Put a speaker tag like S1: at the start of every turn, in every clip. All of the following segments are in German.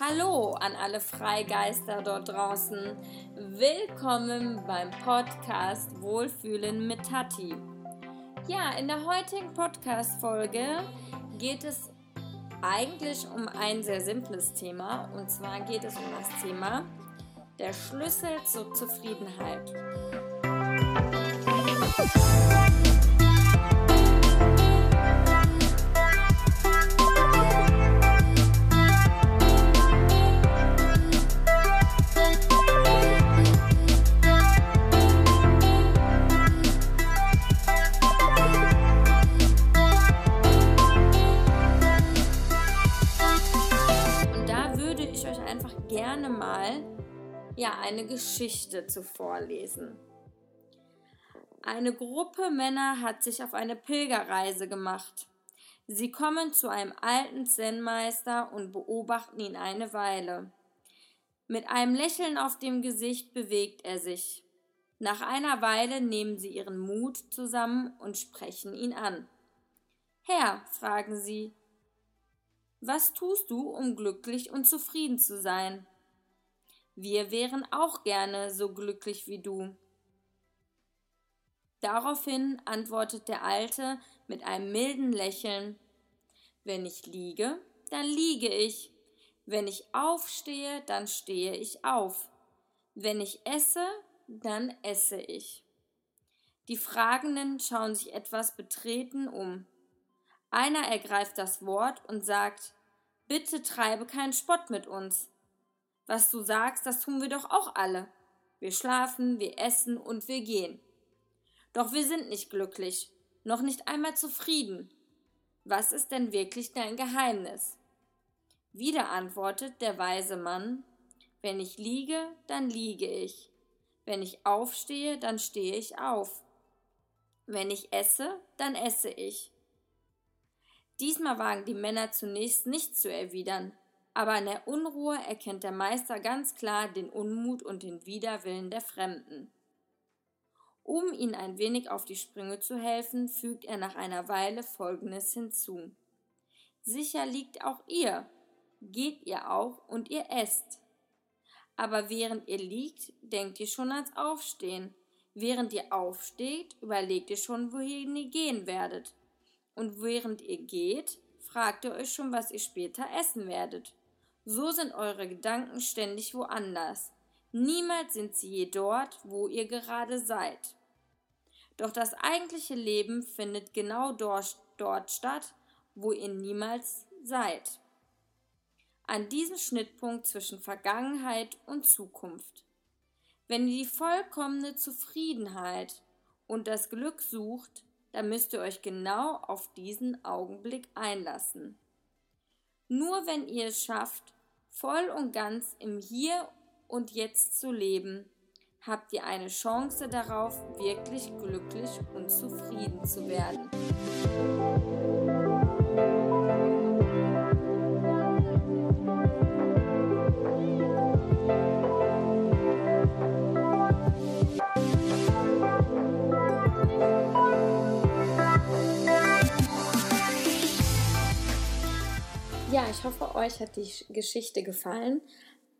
S1: Hallo an alle Freigeister dort draußen. Willkommen beim Podcast Wohlfühlen mit Tati. Ja, in der heutigen Podcast-Folge geht es eigentlich um ein sehr simples Thema. Und zwar geht es um das Thema der Schlüssel zur Zufriedenheit. Gerne mal ja eine Geschichte zu vorlesen. Eine Gruppe Männer hat sich auf eine Pilgerreise gemacht. Sie kommen zu einem alten Zen-Meister und beobachten ihn eine Weile. Mit einem Lächeln auf dem Gesicht bewegt er sich. Nach einer Weile nehmen sie ihren Mut zusammen und sprechen ihn an. Herr, fragen sie, was tust du, um glücklich und zufrieden zu sein? Wir wären auch gerne so glücklich wie du. Daraufhin antwortet der Alte mit einem milden Lächeln Wenn ich liege, dann liege ich, wenn ich aufstehe, dann stehe ich auf, wenn ich esse, dann esse ich. Die Fragenden schauen sich etwas betreten um. Einer ergreift das Wort und sagt Bitte treibe keinen Spott mit uns. Was du sagst, das tun wir doch auch alle. Wir schlafen, wir essen und wir gehen. Doch wir sind nicht glücklich, noch nicht einmal zufrieden. Was ist denn wirklich dein Geheimnis? Wieder antwortet der weise Mann Wenn ich liege, dann liege ich. Wenn ich aufstehe, dann stehe ich auf. Wenn ich esse, dann esse ich. Diesmal wagen die Männer zunächst nichts zu erwidern, aber in der Unruhe erkennt der Meister ganz klar den Unmut und den Widerwillen der Fremden. Um ihnen ein wenig auf die Sprünge zu helfen, fügt er nach einer Weile Folgendes hinzu. Sicher liegt auch ihr, geht ihr auch und ihr esst. Aber während ihr liegt, denkt ihr schon ans Aufstehen. Während ihr aufsteht, überlegt ihr schon, wohin ihr gehen werdet. Und während ihr geht, fragt ihr euch schon, was ihr später essen werdet. So sind eure Gedanken ständig woanders. Niemals sind sie je dort, wo ihr gerade seid. Doch das eigentliche Leben findet genau dort, dort statt, wo ihr niemals seid. An diesem Schnittpunkt zwischen Vergangenheit und Zukunft. Wenn ihr die vollkommene Zufriedenheit und das Glück sucht, dann müsst ihr euch genau auf diesen Augenblick einlassen. Nur wenn ihr es schafft, voll und ganz im Hier und Jetzt zu leben, habt ihr eine Chance darauf, wirklich glücklich und zufrieden zu werden. Ich hoffe, euch hat die Geschichte gefallen.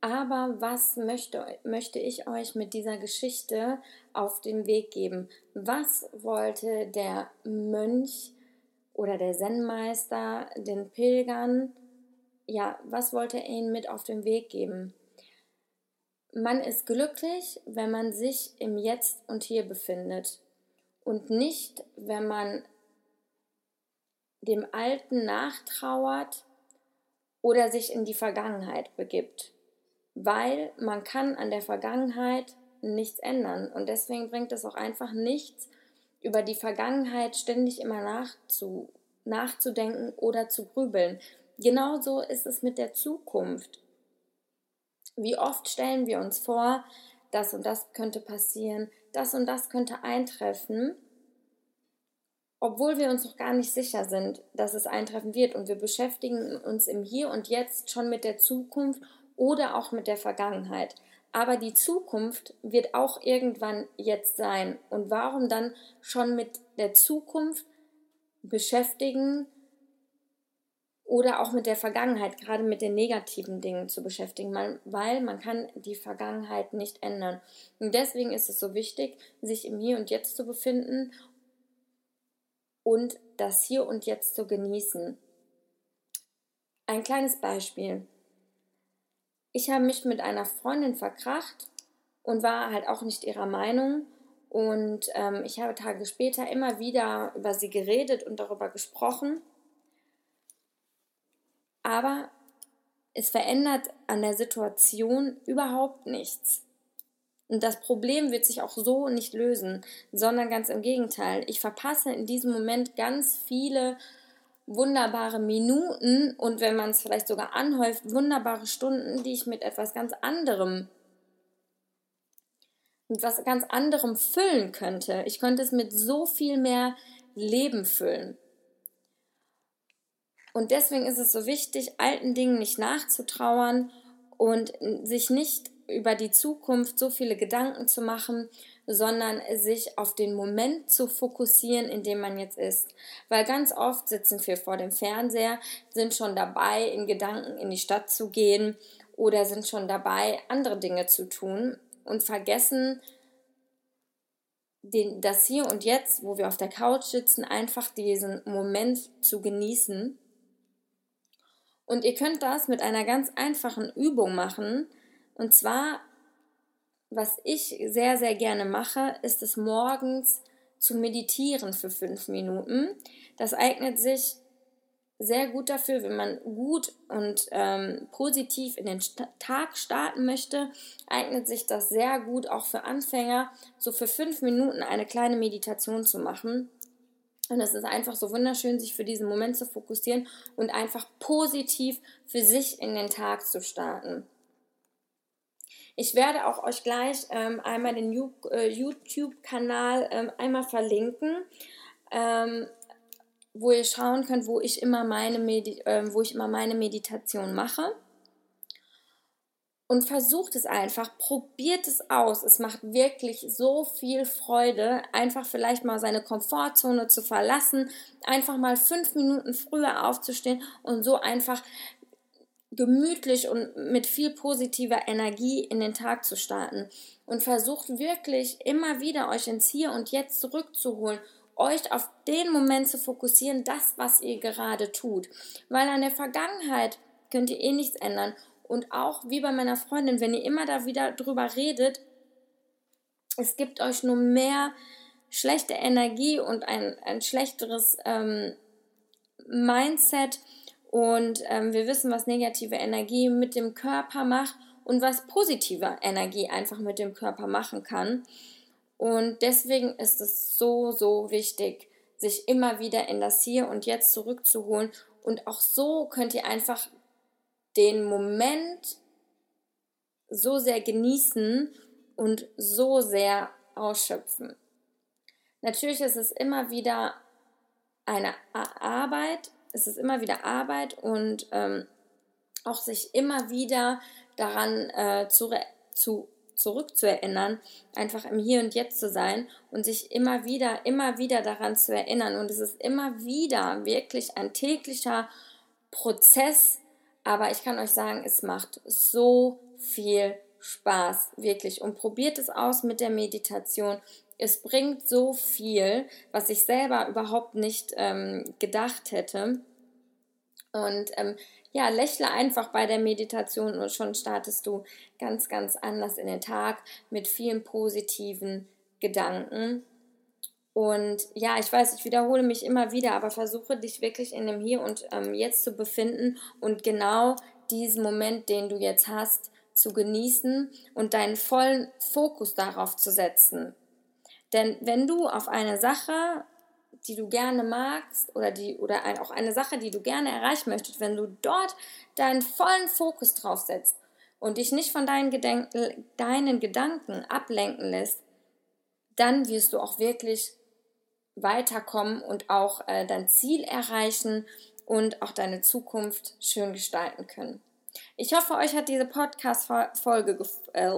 S1: Aber was möchte, möchte ich euch mit dieser Geschichte auf den Weg geben? Was wollte der Mönch oder der Zen-Meister den Pilgern, ja, was wollte er ihnen mit auf den Weg geben? Man ist glücklich, wenn man sich im Jetzt und Hier befindet und nicht, wenn man dem Alten nachtrauert oder sich in die Vergangenheit begibt, weil man kann an der Vergangenheit nichts ändern und deswegen bringt es auch einfach nichts, über die Vergangenheit ständig immer nachzu, nachzudenken oder zu grübeln. Genauso ist es mit der Zukunft. Wie oft stellen wir uns vor, das und das könnte passieren, das und das könnte eintreffen obwohl wir uns noch gar nicht sicher sind, dass es eintreffen wird und wir beschäftigen uns im Hier und Jetzt schon mit der Zukunft oder auch mit der Vergangenheit. Aber die Zukunft wird auch irgendwann jetzt sein. Und warum dann schon mit der Zukunft beschäftigen oder auch mit der Vergangenheit, gerade mit den negativen Dingen zu beschäftigen, weil man kann die Vergangenheit nicht ändern. Und deswegen ist es so wichtig, sich im Hier und Jetzt zu befinden und das Hier und Jetzt zu genießen. Ein kleines Beispiel. Ich habe mich mit einer Freundin verkracht und war halt auch nicht ihrer Meinung. Und ähm, ich habe Tage später immer wieder über sie geredet und darüber gesprochen. Aber es verändert an der Situation überhaupt nichts. Und das Problem wird sich auch so nicht lösen, sondern ganz im Gegenteil. Ich verpasse in diesem Moment ganz viele wunderbare Minuten und wenn man es vielleicht sogar anhäuft, wunderbare Stunden, die ich mit etwas ganz anderem mit was ganz anderem füllen könnte. Ich könnte es mit so viel mehr Leben füllen. Und deswegen ist es so wichtig, alten Dingen nicht nachzutrauern und sich nicht über die Zukunft so viele Gedanken zu machen, sondern sich auf den Moment zu fokussieren, in dem man jetzt ist. Weil ganz oft sitzen wir vor dem Fernseher, sind schon dabei, in Gedanken in die Stadt zu gehen oder sind schon dabei, andere Dinge zu tun und vergessen, den, das Hier und Jetzt, wo wir auf der Couch sitzen, einfach diesen Moment zu genießen und ihr könnt das mit einer ganz einfachen Übung machen. Und zwar, was ich sehr, sehr gerne mache, ist es morgens zu meditieren für fünf Minuten. Das eignet sich sehr gut dafür, wenn man gut und ähm, positiv in den Tag starten möchte, eignet sich das sehr gut auch für Anfänger, so für fünf Minuten eine kleine Meditation zu machen. Und es ist einfach so wunderschön, sich für diesen Moment zu fokussieren und einfach positiv für sich in den Tag zu starten. Ich werde auch euch gleich ähm, einmal den äh, YouTube-Kanal ähm, einmal verlinken, ähm, wo ihr schauen könnt, wo ich immer meine, Medi äh, wo ich immer meine Meditation mache und versucht es einfach, probiert es aus. Es macht wirklich so viel Freude, einfach vielleicht mal seine Komfortzone zu verlassen, einfach mal fünf Minuten früher aufzustehen und so einfach gemütlich und mit viel positiver Energie in den Tag zu starten. Und versucht wirklich immer wieder euch ins Hier und Jetzt zurückzuholen euch auf den Moment zu fokussieren, das, was ihr gerade tut. Weil an der Vergangenheit könnt ihr eh nichts ändern. Und auch wie bei meiner Freundin, wenn ihr immer da wieder drüber redet, es gibt euch nur mehr schlechte Energie und ein, ein schlechteres ähm, Mindset. Und ähm, wir wissen, was negative Energie mit dem Körper macht und was positive Energie einfach mit dem Körper machen kann. Und deswegen ist es so, so wichtig, sich immer wieder in das Hier und Jetzt zurückzuholen. Und auch so könnt ihr einfach den Moment so sehr genießen und so sehr ausschöpfen. Natürlich ist es immer wieder eine Arbeit, es ist immer wieder Arbeit und ähm, auch sich immer wieder daran äh, zu, zu, zurückzuerinnern, einfach im Hier und Jetzt zu sein und sich immer wieder, immer wieder daran zu erinnern. Und es ist immer wieder wirklich ein täglicher Prozess, aber ich kann euch sagen, es macht so viel Spaß, wirklich. Und probiert es aus mit der Meditation. Es bringt so viel, was ich selber überhaupt nicht ähm, gedacht hätte. Und ähm, ja, lächle einfach bei der Meditation und schon startest du ganz, ganz anders in den Tag mit vielen positiven Gedanken. Und ja, ich weiß, ich wiederhole mich immer wieder, aber versuche dich wirklich in dem Hier und ähm, Jetzt zu befinden und genau diesen Moment, den du jetzt hast, zu genießen und deinen vollen Fokus darauf zu setzen. Denn wenn du auf eine Sache, die du gerne magst oder die oder ein, auch eine Sache, die du gerne erreichen möchtest, wenn du dort deinen vollen Fokus drauf setzt und dich nicht von deinen, Gedenken, deinen Gedanken ablenken lässt, dann wirst du auch wirklich weiterkommen und auch äh, dein Ziel erreichen und auch deine Zukunft schön gestalten können. Ich hoffe, euch hat diese Podcast-Folge äh,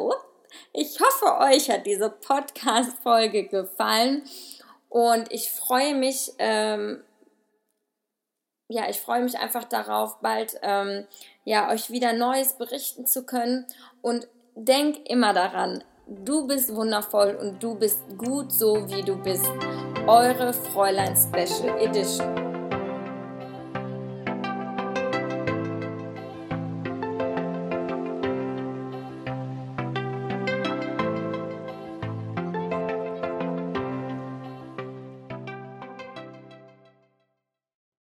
S1: ich hoffe, euch hat diese Podcast-Folge gefallen und ich freue mich, ähm, ja, ich freue mich einfach darauf, bald ähm, ja, euch wieder Neues berichten zu können. Und denk immer daran, du bist wundervoll und du bist gut so, wie du bist. Eure Fräulein Special Edition.